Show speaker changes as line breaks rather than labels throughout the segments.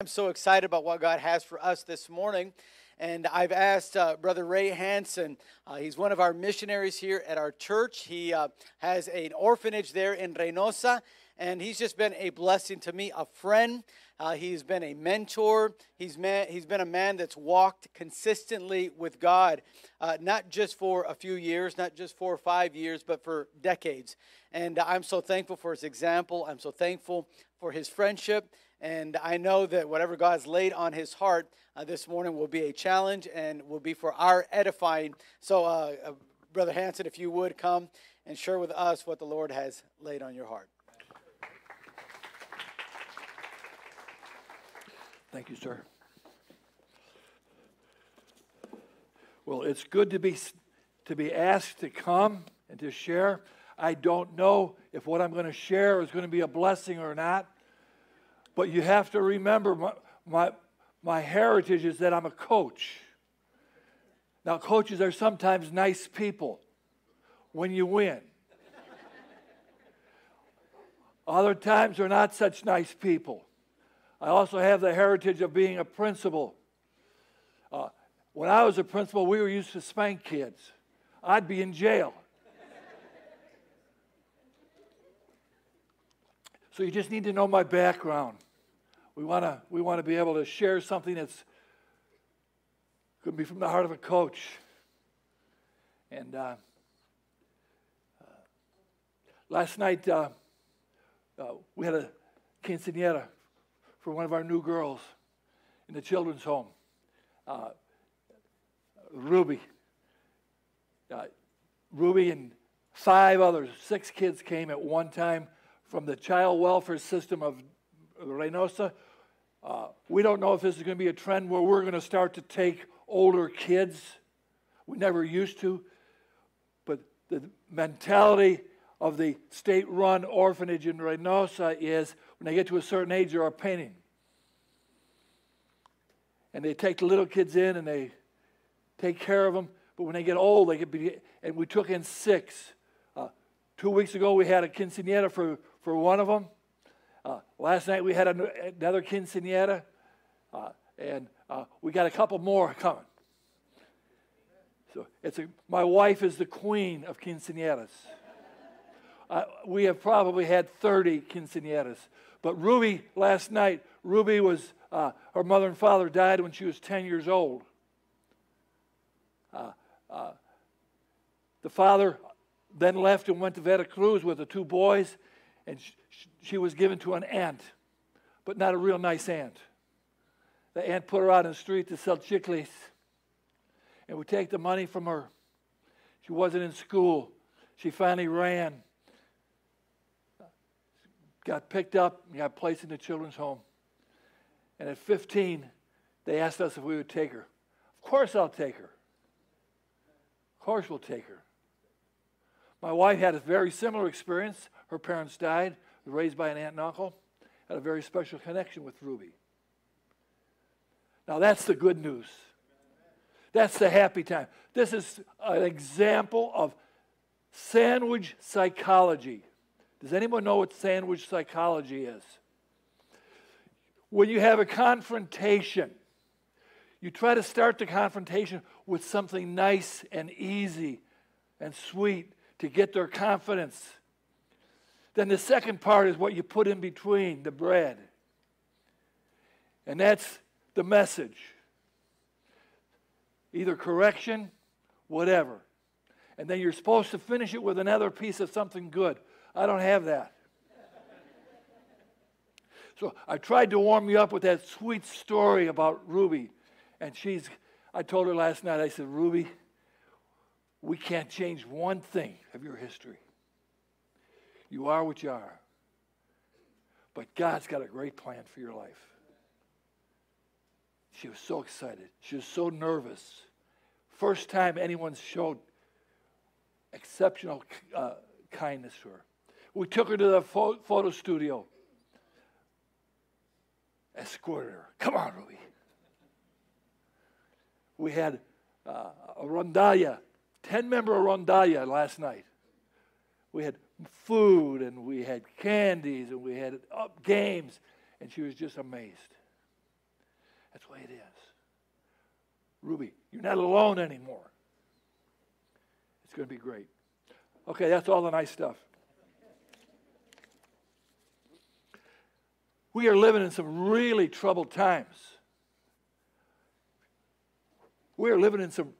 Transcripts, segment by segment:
I'm so excited about what God has for us this morning. And I've asked uh, Brother Ray Hanson, uh, he's one of our missionaries here at our church. He uh, has an orphanage there in Reynosa, and he's just been a blessing to me, a friend. Uh, he's been a mentor. He's, man, he's been a man that's walked consistently with God, uh, not just for a few years, not just four or five years, but for decades. And I'm so thankful for his example. I'm so thankful for his friendship. And I know that whatever God's laid on his heart uh, this morning will be a challenge and will be for our edifying. So, uh, uh, Brother Hanson, if you would come and share with us what the Lord has laid on your heart.
Thank you, sir. Well, it's good to be to be asked to come and to share. I don't know if what I'm going to share is going to be a blessing or not. But you have to remember my, my, my heritage is that I'm a coach. Now, coaches are sometimes nice people when you win. Other times they're not such nice people. I also have the heritage of being a principal. Uh, when I was a principal, we were used to spank kids. I'd be in jail. so you just need to know my background. We want to we want to be able to share something that's could be from the heart of a coach. And uh, uh, last night uh, uh, we had a quinceanera for one of our new girls in the children's home, uh, Ruby. Uh, Ruby and five others, six kids came at one time from the child welfare system of Reynosa uh, we don't know if this is going to be a trend where we're going to start to take older kids. We never used to. But the mentality of the state run orphanage in Reynosa is when they get to a certain age, they're a painting. And they take the little kids in and they take care of them. But when they get old, they get be, and we took in six. Uh, two weeks ago, we had a quinceanera for, for one of them. Uh, last night we had another quinceanera, uh, and uh, we got a couple more coming. So it's a, my wife is the queen of quinceaneras. Uh, we have probably had 30 quinceaneras. But Ruby, last night, Ruby was, uh, her mother and father died when she was 10 years old. Uh, the father then left and went to Veracruz with the two boys, and she was given to an aunt, but not a real nice aunt. The aunt put her out in the street to sell chicles and would take the money from her. She wasn't in school. She finally ran, got picked up, and got placed in the children's home. And at 15, they asked us if we would take her. Of course, I'll take her. Of course, we'll take her. My wife had a very similar experience. Her parents died, raised by an aunt and uncle, had a very special connection with Ruby. Now, that's the good news. That's the happy time. This is an example of sandwich psychology. Does anyone know what sandwich psychology is? When you have a confrontation, you try to start the confrontation with something nice and easy and sweet to get their confidence. Then the second part is what you put in between the bread. And that's the message. Either correction, whatever. And then you're supposed to finish it with another piece of something good. I don't have that. So I tried to warm you up with that sweet story about Ruby. And she's, I told her last night, I said, Ruby, we can't change one thing of your history. You are what you are. But God's got a great plan for your life. She was so excited. She was so nervous. First time anyone showed exceptional uh, kindness to her. We took her to the pho- photo studio, escorted her. Come on, Ruby. We had uh, a rondalla 10 member rondalla last night. We had food and we had candies and we had up games, and she was just amazed. That's the way it is. Ruby, you're not alone anymore. It's going to be great. Okay, that's all the nice stuff. We are living in some really troubled times. We are living in some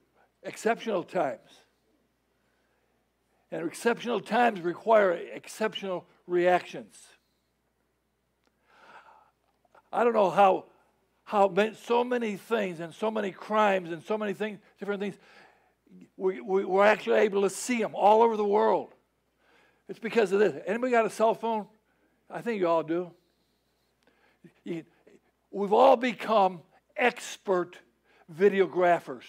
exceptional times. And exceptional times require exceptional reactions. I don't know how, how so many things and so many crimes and so many things, different things, we, we, we're actually able to see them all over the world. It's because of this. Anybody got a cell phone? I think you all do. You, we've all become expert videographers.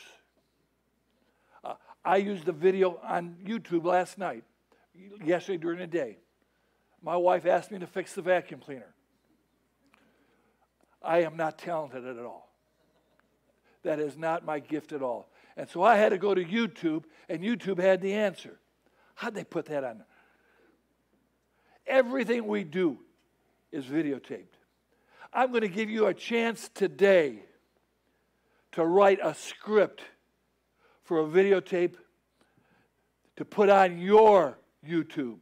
I used the video on YouTube last night, yesterday during the day. My wife asked me to fix the vacuum cleaner. I am not talented at all. That is not my gift at all. And so I had to go to YouTube, and YouTube had the answer. How'd they put that on? Everything we do is videotaped. I'm going to give you a chance today to write a script for a videotape to put on your YouTube.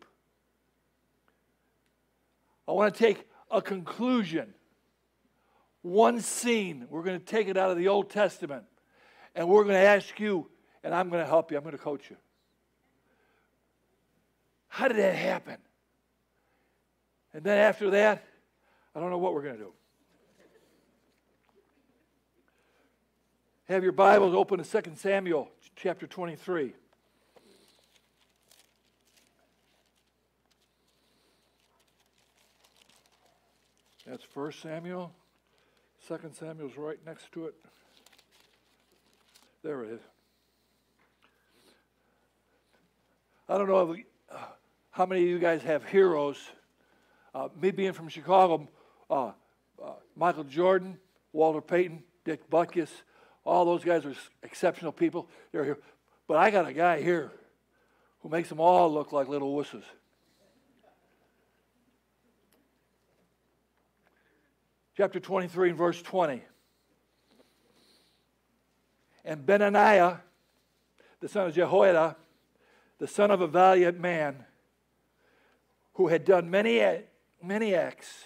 I want to take a conclusion, one scene. We're going to take it out of the Old Testament, and we're going to ask you, and I'm going to help you. I'm going to coach you. How did that happen? And then after that, I don't know what we're going to do. Have your Bibles open to 2 Samuel chapter 23. That's 1 Samuel. 2 Samuel's right next to it. There it is. I don't know if, uh, how many of you guys have heroes. Uh, me being from Chicago, uh, uh Michael Jordan, Walter Payton, Dick Butkus, all those guys are exceptional people. They're here. But I got a guy here who makes them all look like little wusses. chapter 23 and verse 20. And Benaniah, the son of Jehoiada, the son of a valiant man, who had done many, many acts,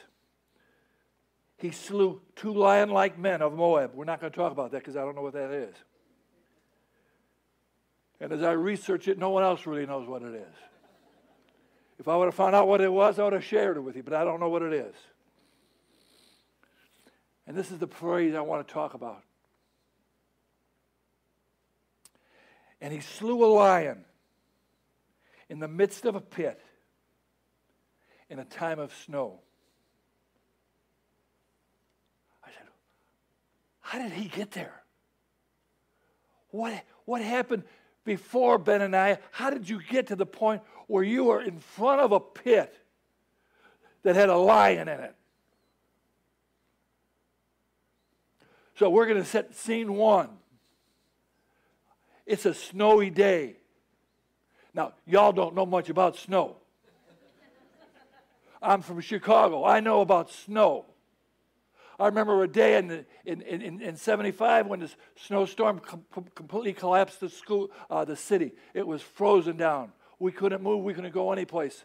he slew two lion like men of Moab. We're not going to talk about that because I don't know what that is. And as I research it, no one else really knows what it is. If I would have found out what it was, I would have shared it with you, but I don't know what it is. And this is the phrase I want to talk about. And he slew a lion in the midst of a pit in a time of snow. I said, How did he get there? What, what happened before Benaniah? How did you get to the point where you were in front of a pit that had a lion in it? So we're going to set scene one. It's a snowy day. Now, y'all don't know much about snow. I'm from Chicago. I know about snow. I remember a day in, in, in, in 75 when this snowstorm com- completely collapsed the, school, uh, the city. It was frozen down. We couldn't move, we couldn't go anyplace.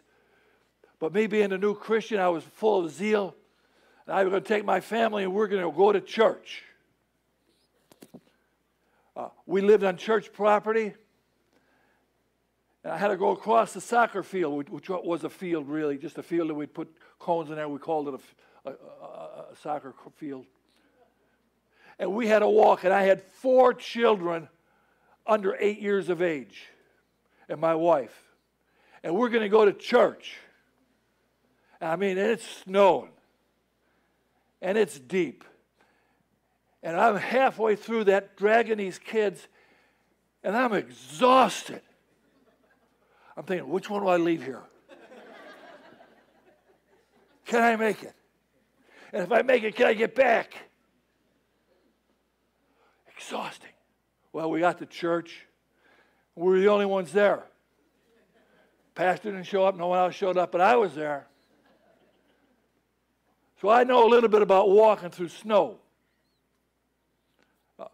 But me being a new Christian, I was full of zeal. And I was going to take my family and we're going to go to church. Uh, we lived on church property. And I had to go across the soccer field, which was a field really, just a field that we'd put cones in there. We called it a, a, a, a soccer field. And we had to walk, and I had four children under eight years of age, and my wife. And we're going to go to church. I mean, and it's snowing, and it's deep. And I'm halfway through that, dragging these kids, and I'm exhausted. I'm thinking, which one do I leave here? can I make it? And if I make it, can I get back? Exhausting. Well, we got to church. We were the only ones there. Pastor didn't show up, no one else showed up, but I was there. So I know a little bit about walking through snow. Uh,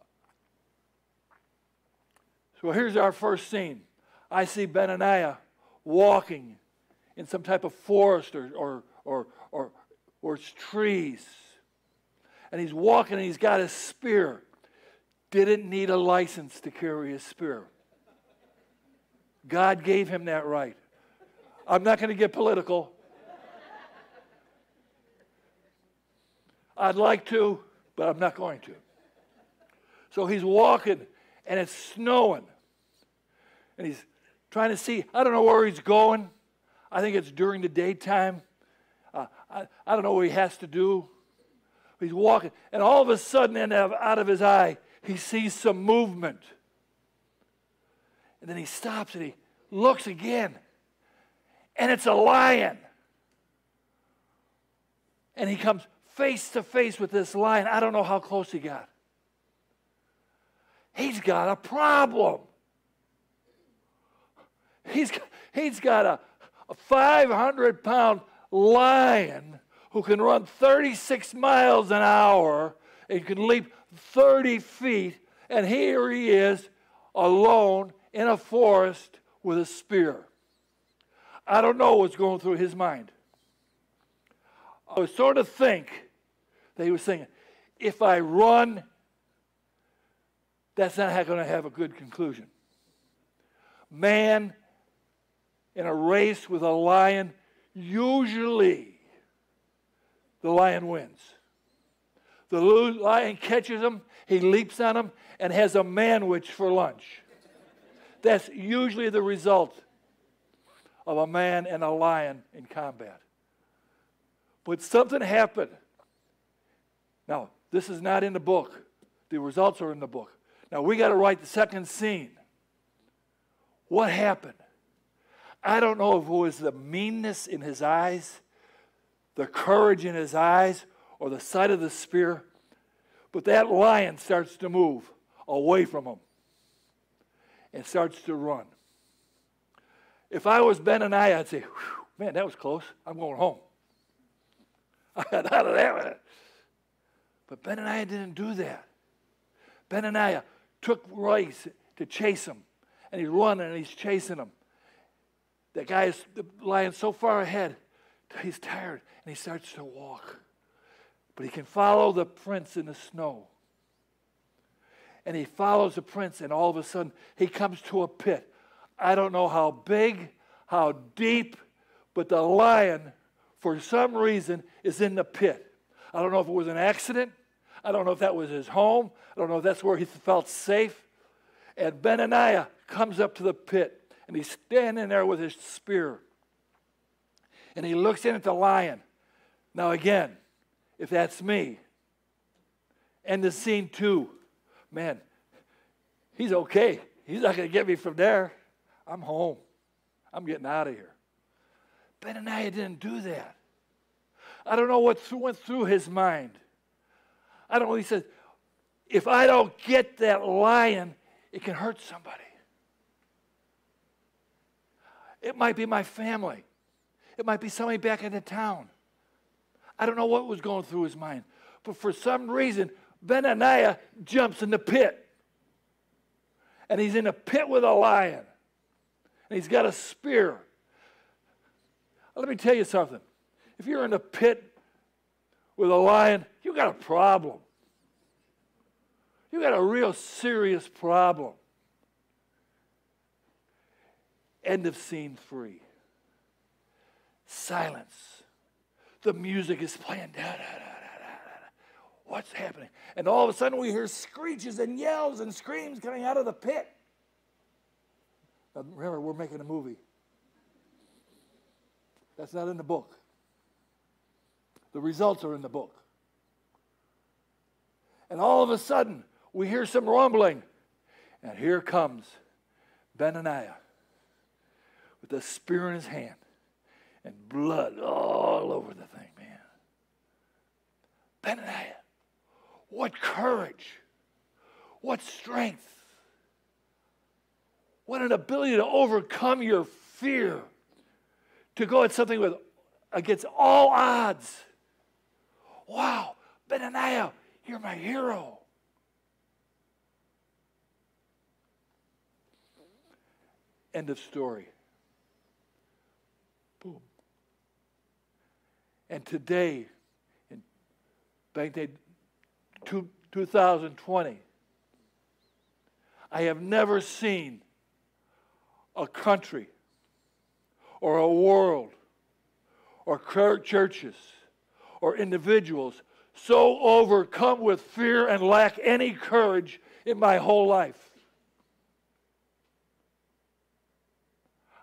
so here's our first scene. I see Benaniah walking in some type of forest or, or, or, or, or it's trees. And he's walking and he's got his spear. Didn't need a license to carry his spear. God gave him that right. I'm not going to get political. I'd like to, but I'm not going to. So he's walking, and it's snowing. And he's trying to see, I don't know where he's going. I think it's during the daytime. I, I don't know what he has to do. He's walking, and all of a sudden, out of his eye, he sees some movement. And then he stops and he looks again, and it's a lion. And he comes face to face with this lion. I don't know how close he got. He's got a problem. He's, he's got a, a 500 pound lion who can run 36 miles an hour and can leap 30 feet. And here he is alone in a forest with a spear. I don't know what's going through his mind. I would sort of think that he was thinking, if I run, that's not going to have a good conclusion. Man in a race with a lion, usually the lion wins. The lion catches him, he leaps on him, and has a manwich for lunch. That's usually the result of a man and a lion in combat. But something happened. Now, this is not in the book. The results are in the book. Now, we got to write the second scene. What happened? I don't know if it was the meanness in his eyes, the courage in his eyes, or the sight of the spear, but that lion starts to move away from him and starts to run. If I was Benaniah, I, I'd say, man, that was close. I'm going home. I got out of that one. But Benaniah didn't do that. Benaniah uh, took Rice to chase him, and he's running and he's chasing him. That guy is lying so far ahead, he's tired and he starts to walk. But he can follow the prints in the snow. And he follows the prints, and all of a sudden he comes to a pit. I don't know how big, how deep, but the lion, for some reason, is in the pit. I don't know if it was an accident. I don't know if that was his home. I don't know if that's where he felt safe. And Benaniah comes up to the pit and he's standing there with his spear. And he looks in at the lion. Now, again, if that's me, and the scene two, man, he's okay. He's not going to get me from there. I'm home. I'm getting out of here. Benaniah didn't do that. I don't know what went through his mind. I don't know. He said, if I don't get that lion, it can hurt somebody. It might be my family. It might be somebody back in the town. I don't know what was going through his mind. But for some reason, Benaniah jumps in the pit. And he's in a pit with a lion. And he's got a spear. Let me tell you something. If you're in a pit with a lion, you got a problem. You got a real serious problem. End of scene three. Silence. The music is playing. Da, da, da, What's happening? And all of a sudden we hear screeches and yells and screams coming out of the pit. Now remember, we're making a movie. That's not in the book. The results are in the book. And all of a sudden, we hear some rumbling. And here comes Benaniah with a spear in his hand and blood all over the thing, man. Benaniah, what courage, what strength, what an ability to overcome your fear, to go at something with against all odds. Wow, Benaniah, you're my hero. End of story. And today, in Bank Day two, 2020, I have never seen a country or a world or churches or individuals so overcome with fear and lack any courage in my whole life.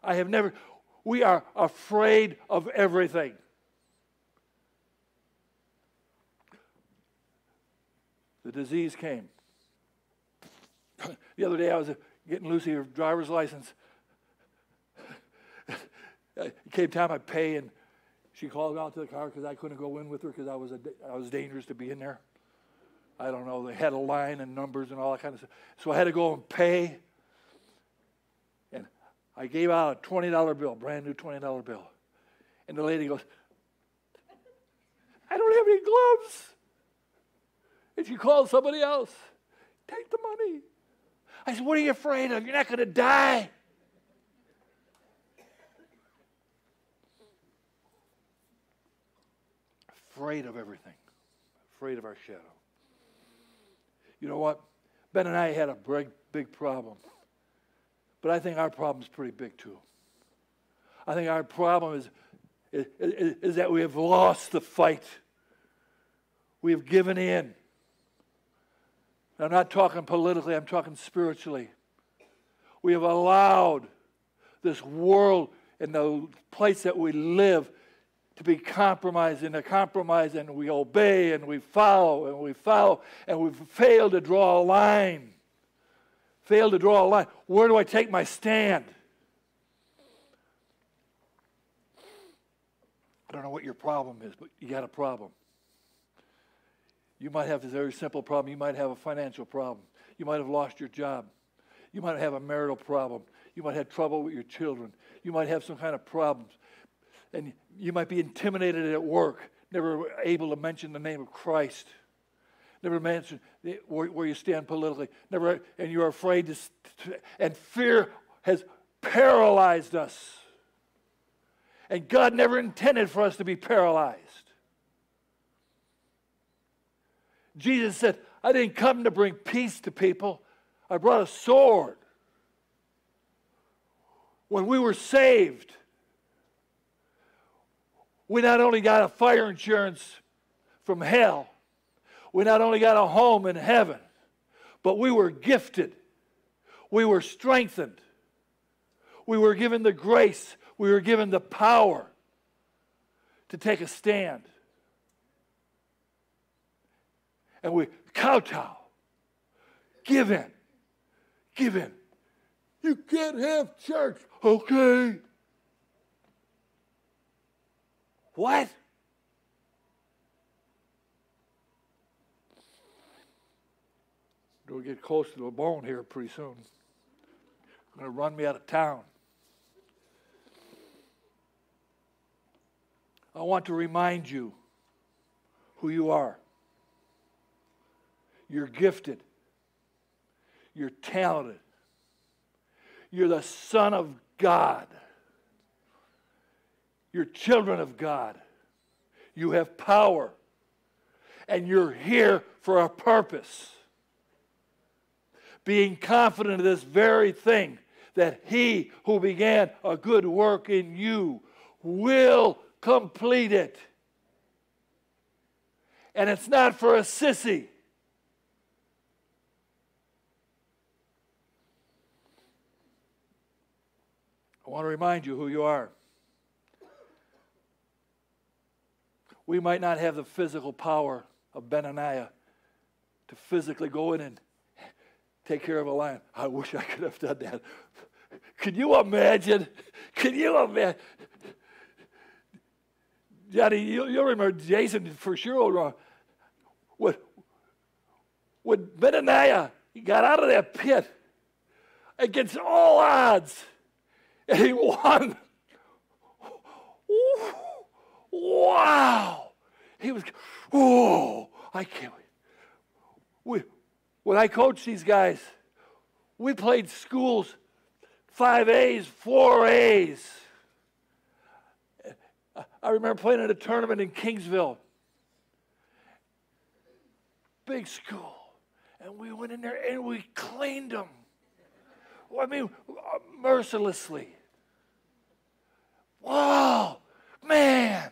I have never, we are afraid of everything. The disease came. The other day I was getting Lucy her driver's license. it came time I pay, and she called out to the car because I couldn't go in with her because I was a, I was dangerous to be in there. I don't know. They had a line and numbers and all that kind of stuff. So I had to go and pay. And I gave out a twenty dollar bill, brand new twenty dollar bill, and the lady goes, "I don't have any gloves." And she called somebody else. Take the money. I said, What are you afraid of? You're not going to die. Afraid of everything, afraid of our shadow. You know what? Ben and I had a big, big problem. But I think our problem is pretty big too. I think our problem is, is, is, is that we have lost the fight. We have given in. I'm not talking politically, I'm talking spiritually. We have allowed this world and the place that we live to be compromised and a compromise, and we obey and we follow and we follow, and we've failed to draw a line. Failed to draw a line. Where do I take my stand? I don't know what your problem is, but you got a problem. You might have a very simple problem. You might have a financial problem. You might have lost your job. You might have a marital problem. You might have trouble with your children. You might have some kind of problems. And you might be intimidated at work, never able to mention the name of Christ. Never mention where, where you stand politically. Never, and you're afraid to, and fear has paralyzed us. And God never intended for us to be paralyzed. Jesus said, I didn't come to bring peace to people, I brought a sword. When we were saved, we not only got a fire insurance from hell, we not only got a home in heaven, but we were gifted, we were strengthened, we were given the grace, we were given the power to take a stand and we kowtow. Give in. Give in. You can't have church. Okay. What? We'll get close to the bone here pretty soon. Going to run me out of town. I want to remind you who you are. You're gifted. You're talented. You're the Son of God. You're children of God. You have power. And you're here for a purpose. Being confident of this very thing that he who began a good work in you will complete it. And it's not for a sissy. I want to remind you who you are. We might not have the physical power of Benaniah to physically go in and take care of a lion. I wish I could have done that. Can you imagine? Can you imagine? Johnny, you, will remember Jason for sure. When, when Benaniah got out of that pit against all odds, and he won. Wow. He was, oh, I can't wait. We, when I coached these guys, we played schools five A's, four A's. I remember playing at a tournament in Kingsville. Big school. And we went in there and we cleaned them. I mean, uh, mercilessly. Wow, man.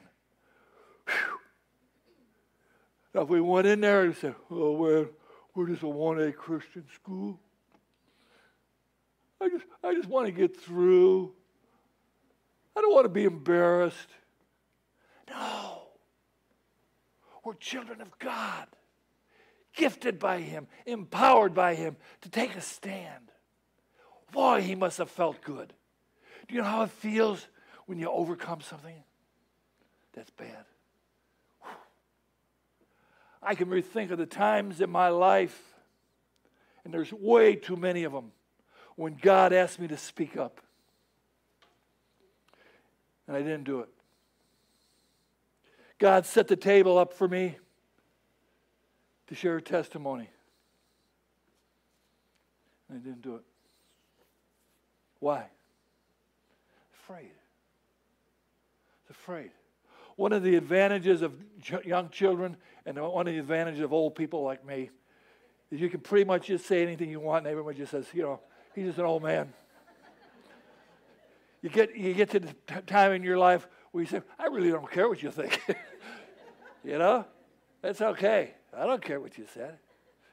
If we went in there and said, oh, well, we're just a 1A Christian school. I just, I just want to get through. I don't want to be embarrassed. No. We're children of God, gifted by Him, empowered by Him to take a stand. Boy, He must have felt good. Do you know how it feels when you overcome something that's bad? I can rethink of the times in my life, and there's way too many of them, when God asked me to speak up. And I didn't do it. God set the table up for me to share a testimony. And I didn't do it. Why? Afraid. Afraid. One of the advantages of young children and one of the advantages of old people like me is you can pretty much just say anything you want and everyone just says, you know, he's just an old man. You get, you get to the time in your life where you say, I really don't care what you think. you know? That's okay. I don't care what you said.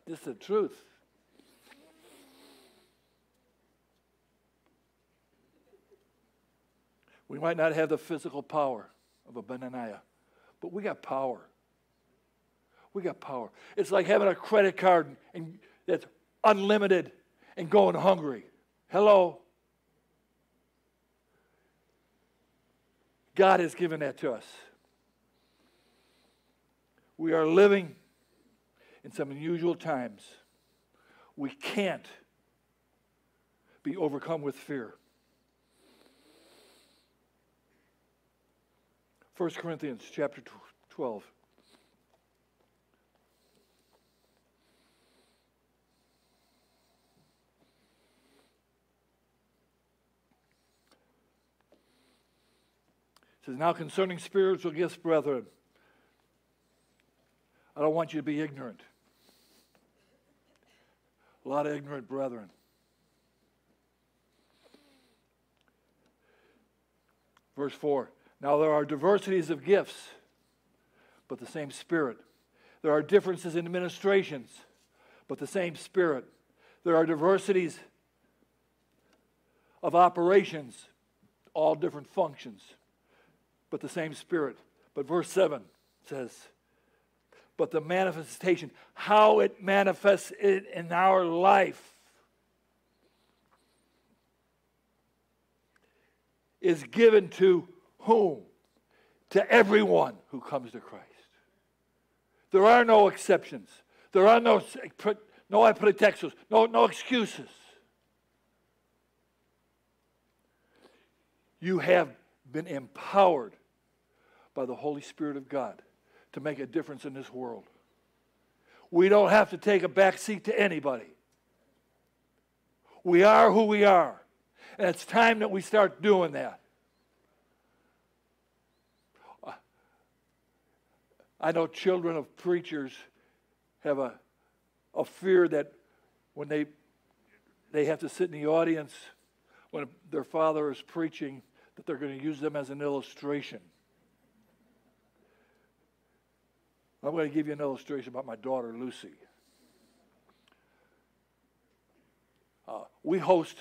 Just the truth. We might not have the physical power of a Benaniah, but we got power. We got power. It's like having a credit card and that's unlimited and going hungry. Hello. God has given that to us. We are living in some unusual times. We can't be overcome with fear. 1 Corinthians chapter 12. It says, Now concerning spiritual gifts, brethren, I don't want you to be ignorant. A lot of ignorant brethren. Verse 4 Now there are diversities of gifts, but the same Spirit. There are differences in administrations, but the same Spirit. There are diversities of operations, all different functions, but the same Spirit. But verse 7 says, but the manifestation, how it manifests it in our life, is given to whom? To everyone who comes to Christ. There are no exceptions. There are no no pretextos, no, no excuses. You have been empowered by the Holy Spirit of God to make a difference in this world. We don't have to take a back seat to anybody. We are who we are. And it's time that we start doing that. I know children of preachers have a, a fear that when they, they have to sit in the audience when their father is preaching, that they're going to use them as an illustration. I'm going to give you an illustration about my daughter, Lucy. Uh, we host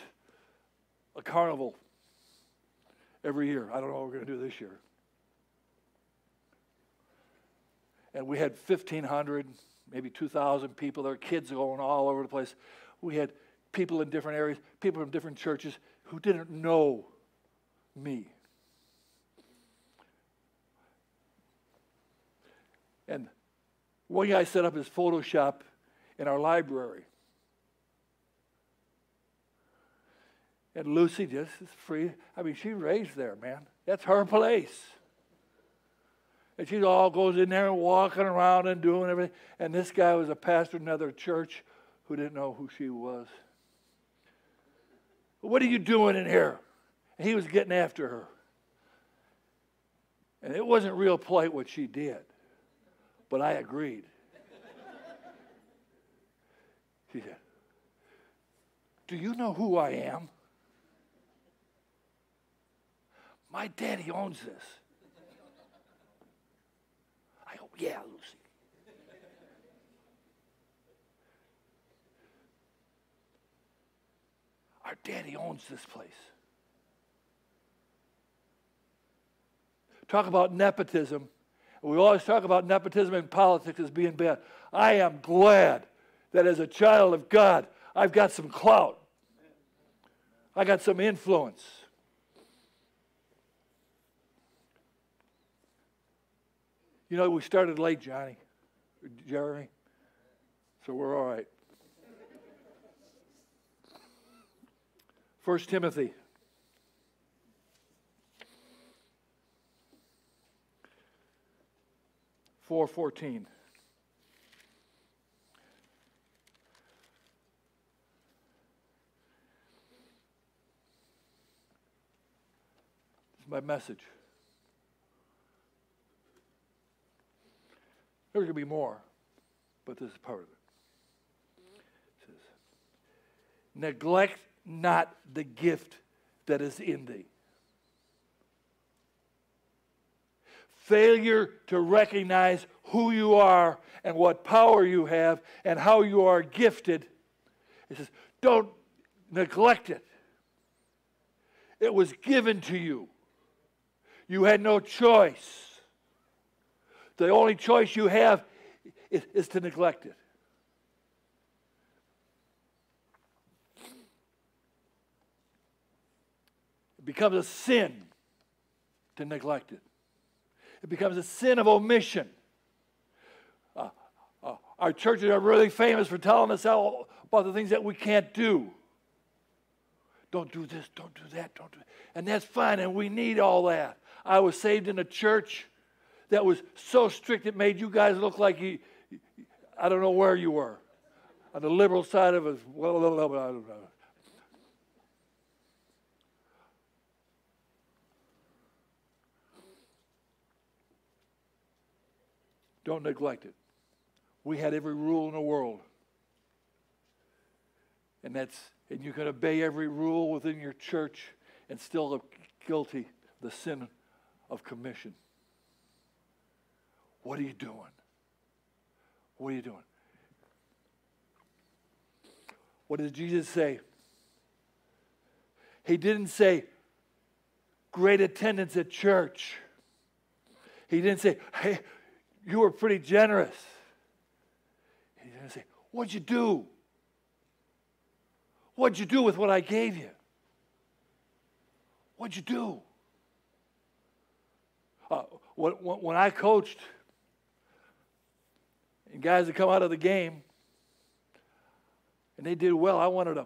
a carnival every year. I don't know what we're going to do this year. And we had 1,500, maybe 2,000 people. There were kids going all over the place. We had people in different areas, people from different churches who didn't know me. And one guy set up his Photoshop in our library. And Lucy just is free. I mean, she raised there, man. That's her place. And she all goes in there and walking around and doing everything. And this guy was a pastor in another church who didn't know who she was. What are you doing in here? And he was getting after her. And it wasn't real polite what she did, but I agreed. She said, Do you know who I am? My daddy owns this. Yeah, Lucy. Our daddy owns this place. Talk about nepotism. We always talk about nepotism in politics as being bad. I am glad that as a child of God, I've got some clout. I got some influence. You know, we started late, Johnny, Jeremy, so we're all right. First Timothy. Four fourteen. Is my message. There's going to be more, but this is part of it. It says, Neglect not the gift that is in thee. Failure to recognize who you are and what power you have and how you are gifted. It says, don't neglect it. It was given to you. You had no choice. The only choice you have is, is to neglect it. It becomes a sin to neglect it. It becomes a sin of omission. Uh, uh, our churches are really famous for telling us about the things that we can't do. Don't do this, don't do that, don't do that. And that's fine, and we need all that. I was saved in a church that was so strict it made you guys look like you, I don't know where you were. On the liberal side of it, well, I don't know. Don't neglect it. We had every rule in the world. And that's and you can obey every rule within your church and still look guilty the sin of commission. What are you doing? What are you doing? What did Jesus say? He didn't say great attendance at church. He didn't say, hey, you were pretty generous. He didn't say, what'd you do? What'd you do with what I gave you? What'd you do? Uh, when, when I coached, and guys that come out of the game, and they did well, I wanted to.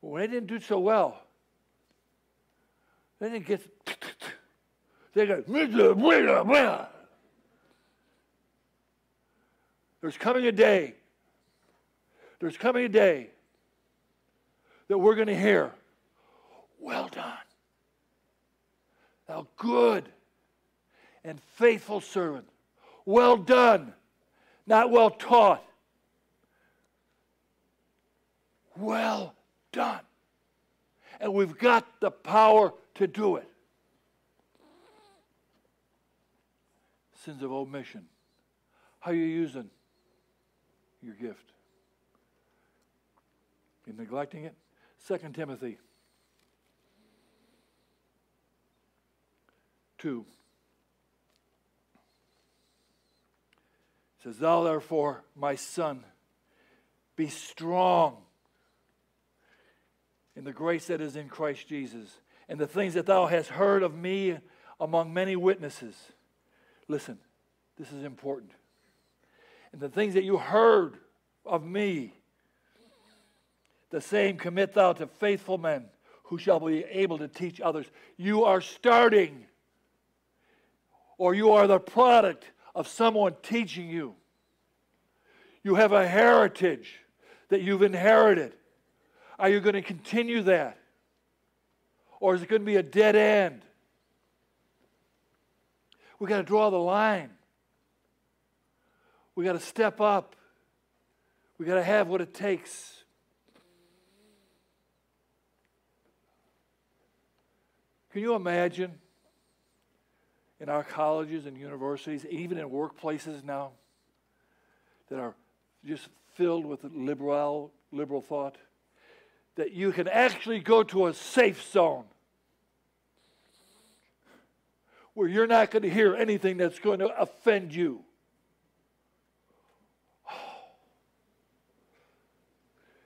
When they didn't do so well, they didn't get. They go. There's coming a day. There's coming a day that we're going to hear, Well done, thou good and faithful servant. Well done, not well taught. Well done. And we've got the power to do it. Sins of omission. How are you using your gift? You neglecting it? Second Timothy 2. Says, Thou therefore, my son, be strong in the grace that is in Christ Jesus, and the things that thou hast heard of me among many witnesses. Listen, this is important. And the things that you heard of me, the same commit thou to faithful men who shall be able to teach others. You are starting, or you are the product of someone teaching you. You have a heritage that you've inherited. Are you going to continue that? Or is it going to be a dead end? We've got to draw the line. We've got to step up. We've got to have what it takes. Can you imagine in our colleges and universities, even in workplaces now, that are just filled with liberal, liberal thought, that you can actually go to a safe zone where you're not going to hear anything that's going to offend you.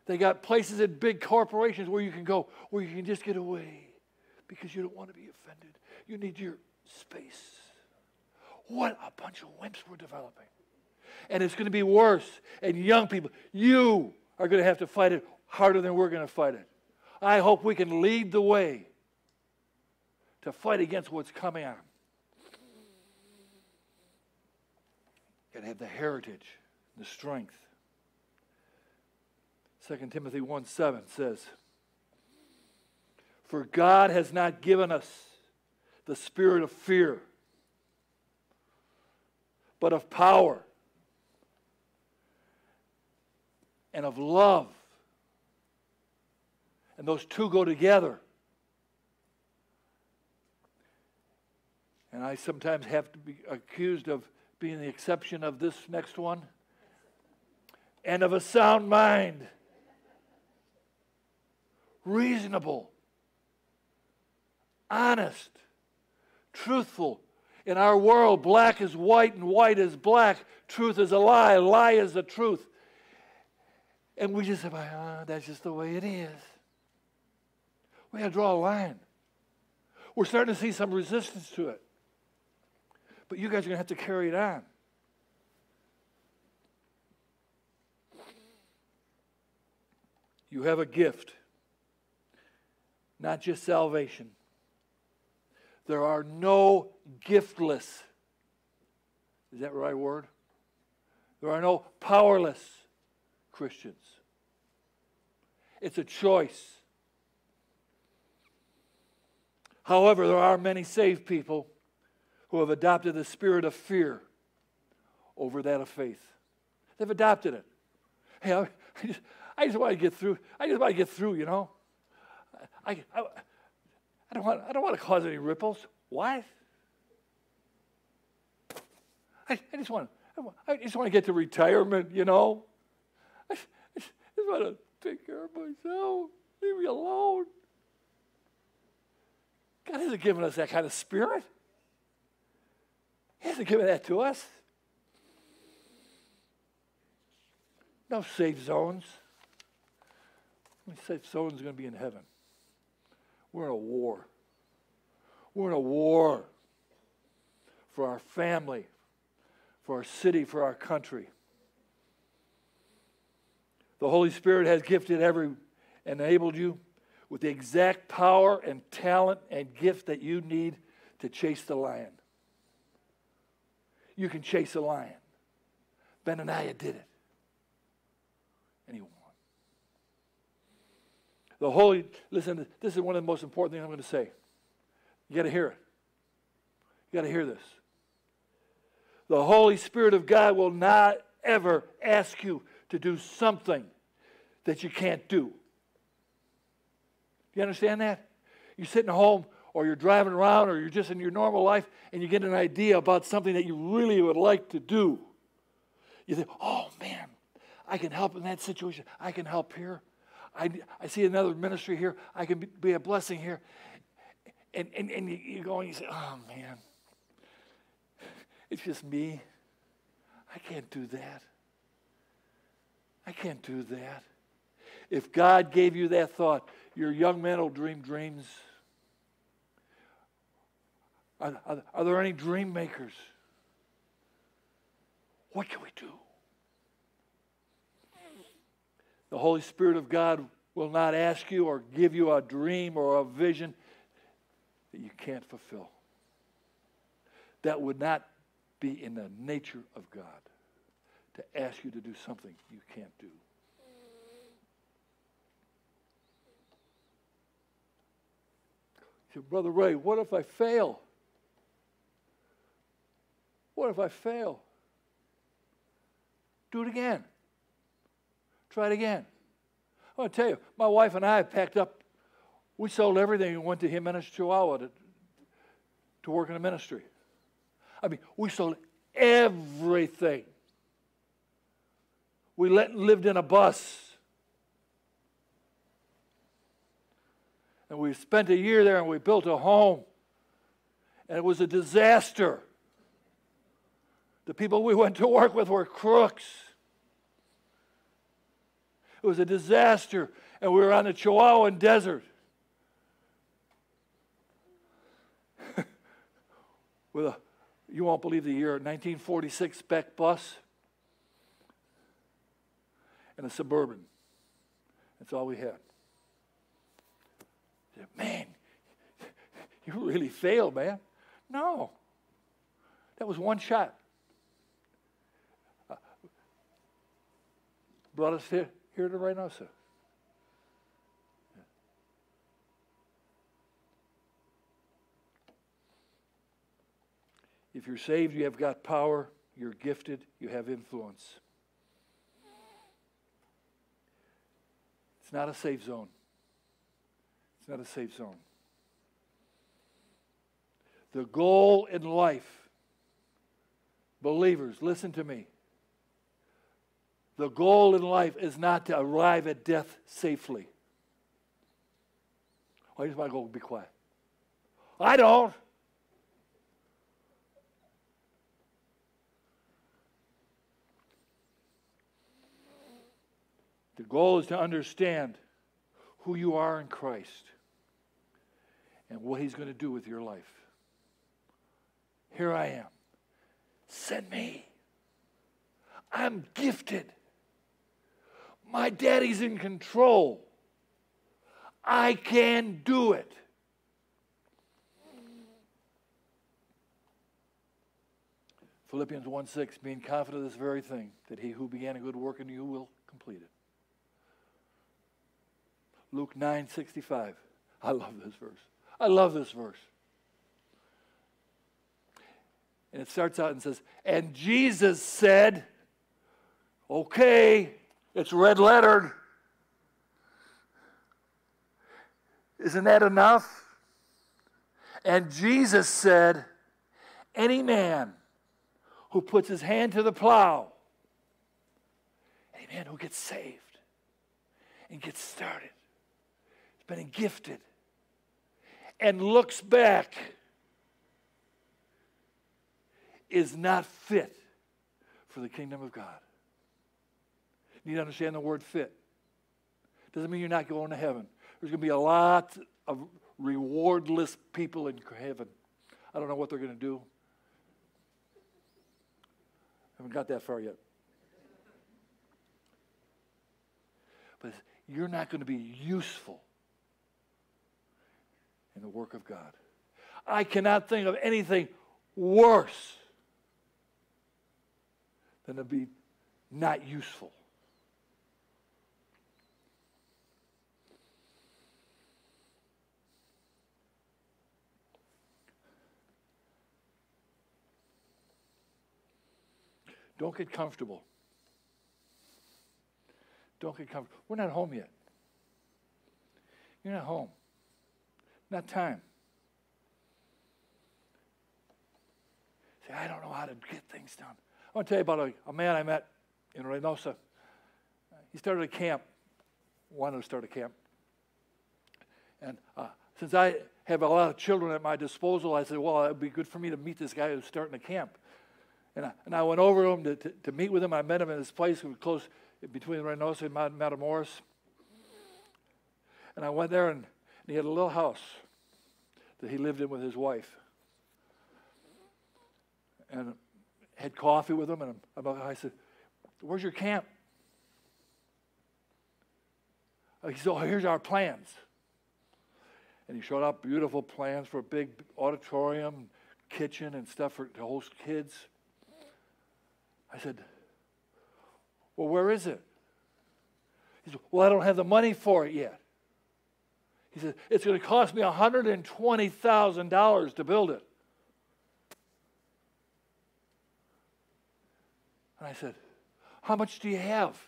They got places in big corporations where you can go, where you can just get away because you don't want to be offended. You need your space. What a bunch of wimps we're developing. And it's going to be worse. And young people, you are going to have to fight it harder than we're going to fight it. I hope we can lead the way to fight against what's coming on. Got to have the heritage, the strength. 2 Timothy 1 7 says, For God has not given us the spirit of fear, but of power and of love. And those two go together. And I sometimes have to be accused of being the exception of this next one. And of a sound mind reasonable, honest, truthful. In our world, black is white and white is black. Truth is a lie, lie is the truth. And we just say, oh, that's just the way it is. We got to draw a line. We're starting to see some resistance to it. But you guys are going to have to carry it on. You have a gift not just salvation. There are no giftless. Is that the right word? There are no powerless Christians. It's a choice. However, there are many saved people who have adopted the spirit of fear over that of faith. They've adopted it. Hey, I, just, I just want to get through. I just want to get through, you know. I, I, I, don't want, I don't want to cause any ripples. Why? I, I just want I just want to get to retirement, you know. I, I just want to take care of myself. Leave me alone. God hasn't given us that kind of spirit. He hasn't given that to us. No safe zones. Safe zones are going to be in heaven. We're in a war. We're in a war for our family, for our city, for our country. The Holy Spirit has gifted every, enabled you with the exact power and talent and gift that you need to chase the lion. You can chase a lion. Benaniah did it. The Holy, listen, this is one of the most important things I'm going to say. You got to hear it. You got to hear this. The Holy Spirit of God will not ever ask you to do something that you can't do. Do you understand that? You're sitting at home or you're driving around or you're just in your normal life and you get an idea about something that you really would like to do. You think, oh man, I can help in that situation. I can help here. I, I see another ministry here. I can be, a blessing here. And, and, and you, you go and you say, oh, man, it's just me. I can't do that. I can't do that. If God gave you that thought, your young men will dream dreams. Are, are, are there any dream makers? What can we do? The Holy Spirit of God will not ask you or give you a dream or a vision that you can't fulfill. That would not be in the nature of God to ask you to do something you can't do. Said, Brother Ray, what if I fail? What if I fail? Do it again. Try it again. I want to tell you, my wife and I packed up. We sold everything and went to Jimenez, Chihuahua to, to work in the ministry. I mean, we sold everything. We let, lived in a bus. And we spent a year there and we built a home. And it was a disaster. The people we went to work with were crooks. It was a disaster. And we were on the Chihuahuan desert. with a, you won't believe the year, 1946 Beck bus and a Suburban. That's all we had. Man, you really failed, man. No. That was one shot. Brought us here, here to Reynosa. If you're saved, you have got power, you're gifted, you have influence. It's not a safe zone. It's not a safe zone. The goal in life, believers, listen to me. The goal in life is not to arrive at death safely. I just want to go be quiet. I don't. The goal is to understand who you are in Christ and what He's going to do with your life. Here I am. Send me. I'm gifted. My daddy's in control. I can do it. Philippians 1 6, being confident of this very thing, that he who began a good work in you will complete it. Luke 9 65. I love this verse. I love this verse. And it starts out and says, And Jesus said, Okay, it's red lettered. Isn't that enough? And Jesus said, Any man who puts his hand to the plow, any man who gets saved and gets started, been gifted, and looks back is not fit for the kingdom of God. You need to understand the word fit. Doesn't mean you're not going to heaven. There's going to be a lot of rewardless people in heaven. I don't know what they're going to do. I haven't got that far yet. But you're not going to be useful in the work of God. I cannot think of anything worse than to be not useful. Don't get comfortable. Don't get comfortable. We're not home yet. You're not home. Not time. Say, I don't know how to get things done. I want to tell you about a, a man I met in Reynosa. He started a camp, wanted to start a camp. And uh, since I have a lot of children at my disposal, I said, well, it would be good for me to meet this guy who's starting a camp. And I, and I went over to him to, to, to meet with him. I met him in this place close between Reynosa and Matamoros. And I went there and he had a little house that he lived in with his wife. And I had coffee with him, and I said, Where's your camp? He said, Oh, here's our plans. And he showed up beautiful plans for a big auditorium, kitchen, and stuff for, to host kids. I said, Well, where is it? He said, Well, I don't have the money for it yet. He said, It's going to cost me $120,000 to build it. And I said, How much do you have?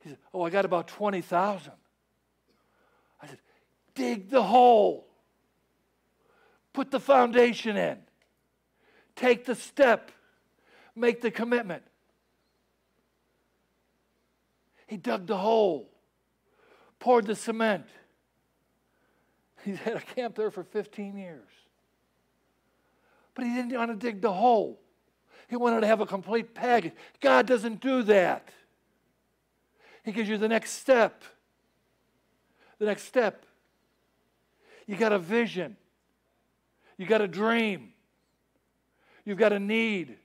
He said, Oh, I got about 20,000. I said, Dig the hole. Put the foundation in. Take the step. Make the commitment. He dug the hole, poured the cement. He's had a camp there for 15 years. But he didn't want to dig the hole. He wanted to have a complete package. God doesn't do that. He gives you the next step. The next step. You got a vision. You got a dream. You've got a need.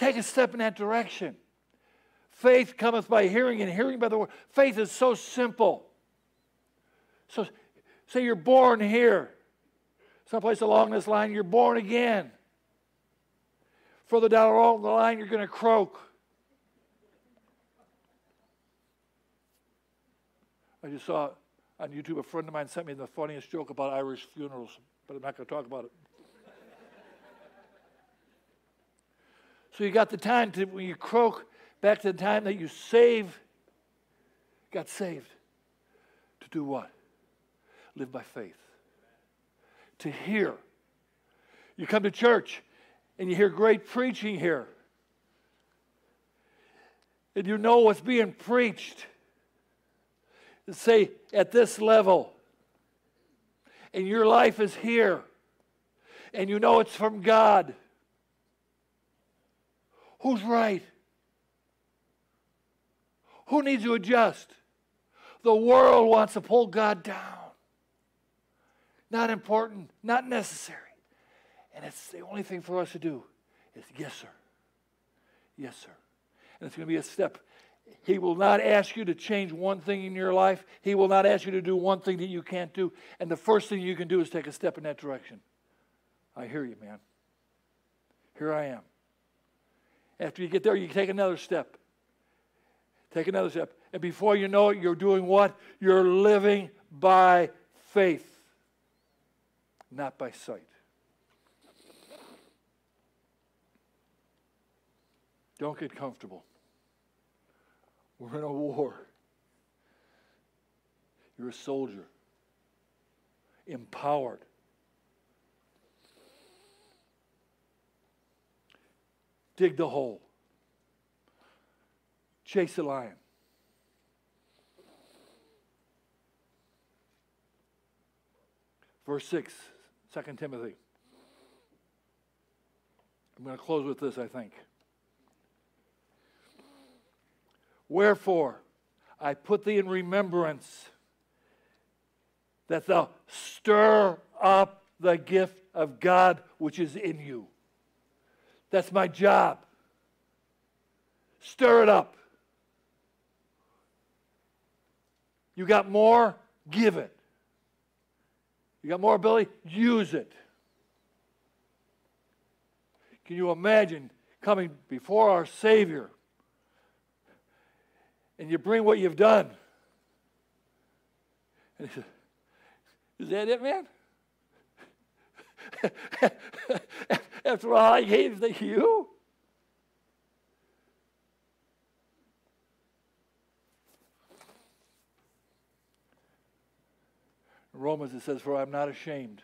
Take a step in that direction. Faith cometh by hearing, and hearing by the word. Faith is so simple. So, say you're born here, someplace along this line, you're born again. Further down along the line, you're going to croak. I just saw on YouTube a friend of mine sent me the funniest joke about Irish funerals, but I'm not going to talk about it. So you got the time to when you croak back to the time that you save, got saved. To do what? Live by faith. To hear. You come to church and you hear great preaching here. And you know what's being preached. Say, at this level. And your life is here. And you know it's from God. Who's right? Who needs to adjust? The world wants to pull God down. Not important, not necessary. And it's the only thing for us to do is yes, sir. Yes, sir. And it's going to be a step. He will not ask you to change one thing in your life. He will not ask you to do one thing that you can't do. And the first thing you can do is take a step in that direction. I hear you, man. Here I am. After you get there, you take another step. Take another step. And before you know it, you're doing what? You're living by faith, not by sight. Don't get comfortable. We're in a war. You're a soldier, empowered. Dig the hole. Chase the lion. Verse 6, 2 Timothy. I'm going to close with this, I think. Wherefore, I put thee in remembrance that thou stir up the gift of God which is in you. That's my job. Stir it up. You got more? Give it. You got more ability? Use it. Can you imagine coming before our Savior and you bring what you've done? And he said, Is that it, man? After all I gave to you? Romans, it says, For I'm not ashamed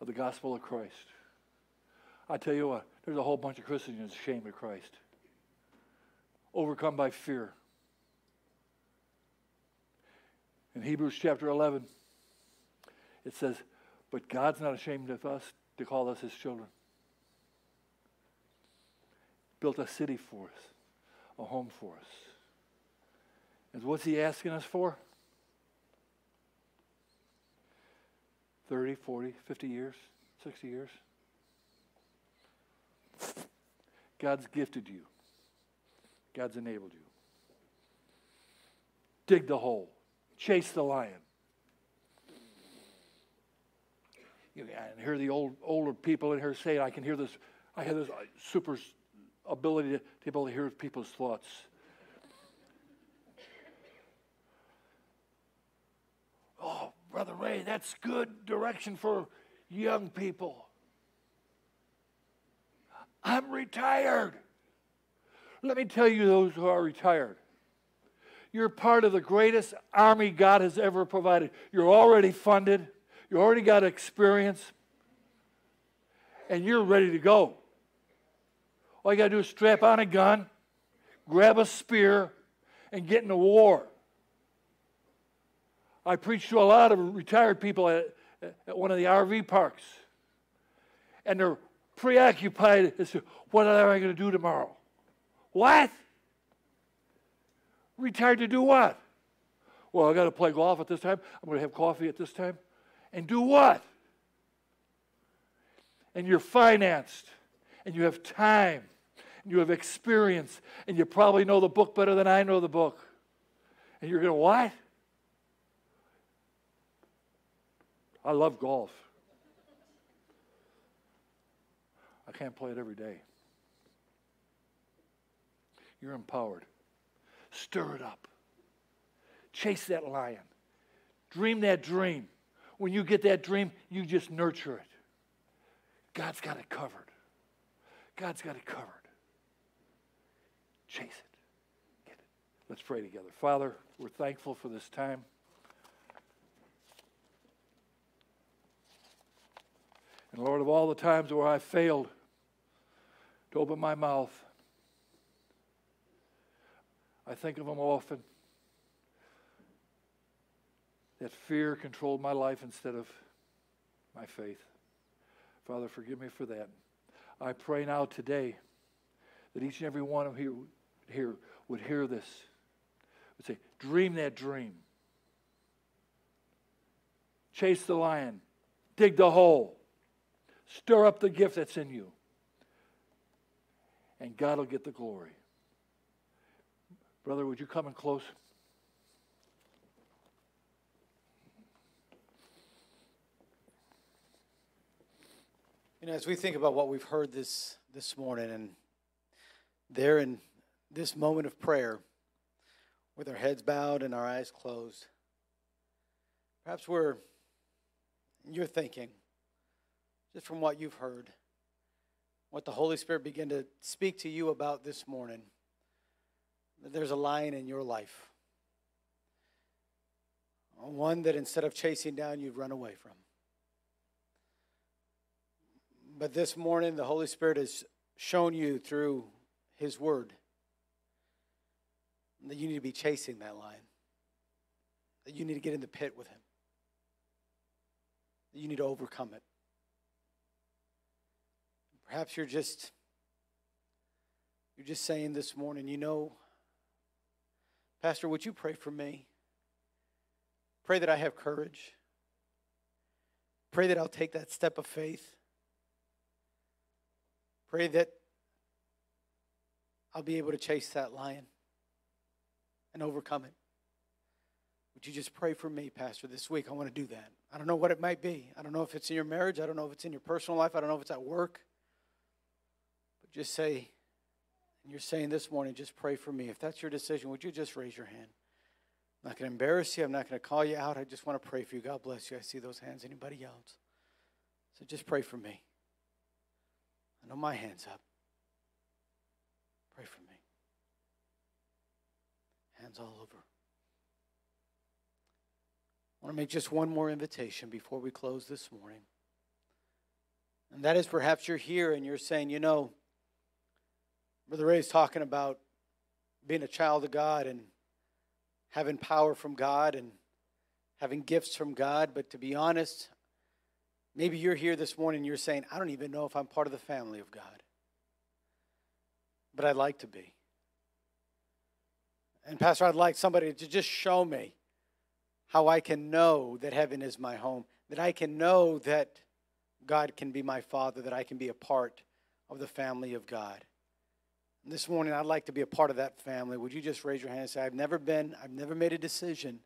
of the gospel of Christ. I tell you what, there's a whole bunch of Christians ashamed of Christ, overcome by fear. In Hebrews chapter 11, it says, But God's not ashamed of us to call us his children. Built a city for us, a home for us. And what's he asking us for? 30, 40, 50 years, 60 years. God's gifted you. God's enabled you. Dig the hole. Chase the lion. You know, I hear the old older people in here saying, I can hear this, I have this uh, super ability to, to be able to hear people's thoughts. Oh, Brother Ray, that's good direction for young people. I'm retired. Let me tell you, those who are retired, you're part of the greatest army God has ever provided. You're already funded, you already got experience, and you're ready to go. All you got to do is strap on a gun, grab a spear, and get in the war. I preach to a lot of retired people at, at one of the RV parks, and they're preoccupied as to what am I going to do tomorrow? What? Retired to do what? Well, I got to play golf at this time. I'm going to have coffee at this time. And do what? And you're financed, and you have time, and you have experience, and you probably know the book better than I know the book. And you're going to what? I love golf. I can't play it every day. You're empowered. Stir it up. Chase that lion. Dream that dream. When you get that dream, you just nurture it. God's got it covered. God's got it covered. Chase it. Get it. Let's pray together. Father, we're thankful for this time. And Lord, of all the times where I failed to open my mouth, I think of them often. That fear controlled my life instead of my faith. Father, forgive me for that. I pray now today that each and every one of you here would hear this, would say, dream that dream. Chase the lion, dig the hole, stir up the gift that's in you, and God will get the glory. Brother, would you come in close?
You know, as we think about what we've heard this this morning, and there in this moment of prayer, with our heads bowed and our eyes closed, perhaps we're you're thinking, just from what you've heard, what the Holy Spirit began to speak to you about this morning that there's a lion in your life. One that instead of chasing down, you've run away from. But this morning, the Holy Spirit has shown you through His Word that you need to be chasing that lion, that you need to get in the pit with Him, that you need to overcome it. Perhaps you're just you're just saying this morning, you know, Pastor, would you pray for me? Pray that I have courage. Pray that I'll take that step of faith. Pray that I'll be able to chase that lion and overcome it. Would you just pray for me, Pastor, this week? I want to do that. I don't know what it might be. I don't know if it's in your marriage. I don't know if it's in your personal life. I don't know if it's at work. But just say, and you're saying this morning, just pray for me. If that's your decision, would you just raise your hand? I'm not going to embarrass you. I'm not going to call you out. I just want to pray for you. God bless you. I see those hands. Anybody else? So just pray for me. I know my hand's up. Pray for me. Hands all over. I want to make just one more invitation before we close this morning. And that is perhaps you're here and you're saying, you know, Brother Ray is talking about being a child of God and having power from God and having gifts from God. But to be honest, maybe you're here this morning and you're saying, I don't even know if I'm part of the family of God. But I'd like to be. And, Pastor, I'd like somebody to just show me how I can know that heaven is my home, that I can know that God can be my father, that I can be a part of the family of God this morning, I'd like to be a part of that family. Would you just raise your hand and say, I've never been, I've never made a decision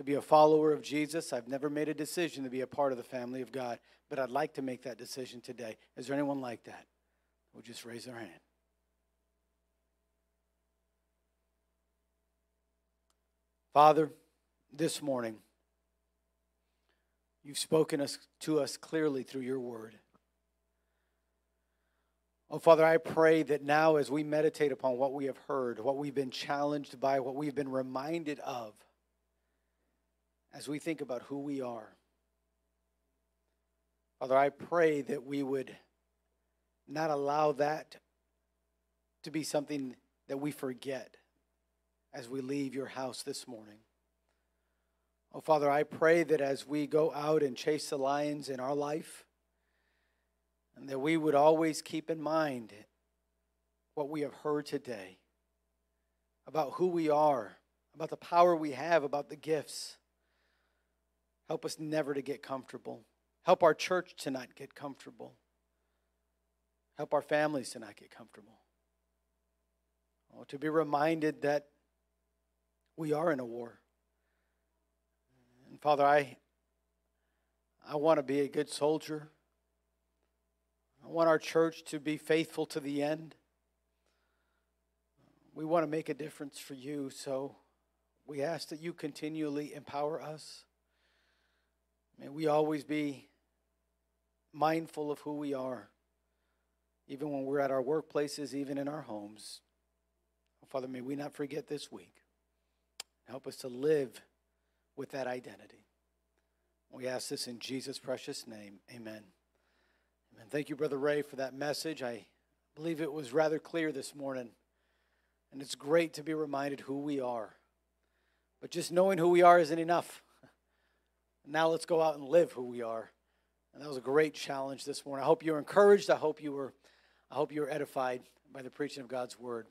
to be a follower of Jesus. I've never made a decision to be a part of the family of God, but I'd like to make that decision today. Is there anyone like that? We'll just raise their hand. Father, this morning, You've spoken us, to us clearly through your word. Oh, Father, I pray that now as we meditate upon what we have heard, what we've been challenged by, what we've been reminded of, as we think about who we are, Father, I pray that we would not allow that to be something that we forget as we leave your house this morning. Oh, Father, I pray that as we go out and chase the lions in our life, and that we would always keep in mind what we have heard today about who we are, about the power we have, about the gifts. Help us never to get comfortable. Help our church to not get comfortable. Help our families to not get comfortable. Oh, to be reminded that we are in a war. And Father, I, I want to be a good soldier. I want our church to be faithful to the end. We want to make a difference for you, so we ask that you continually empower us. May we always be mindful of who we are, even when we're at our workplaces, even in our homes. Father, may we not forget this week. Help us to live with that identity. We ask this in Jesus' precious name. Amen. Amen. Thank you, Brother Ray, for that message. I believe it was rather clear this morning. And it's great to be reminded who we are. But just knowing who we are isn't enough. Now let's go out and live who we are. And that was a great challenge this morning. I hope you were encouraged. I hope you were I hope you were edified by the preaching of God's word.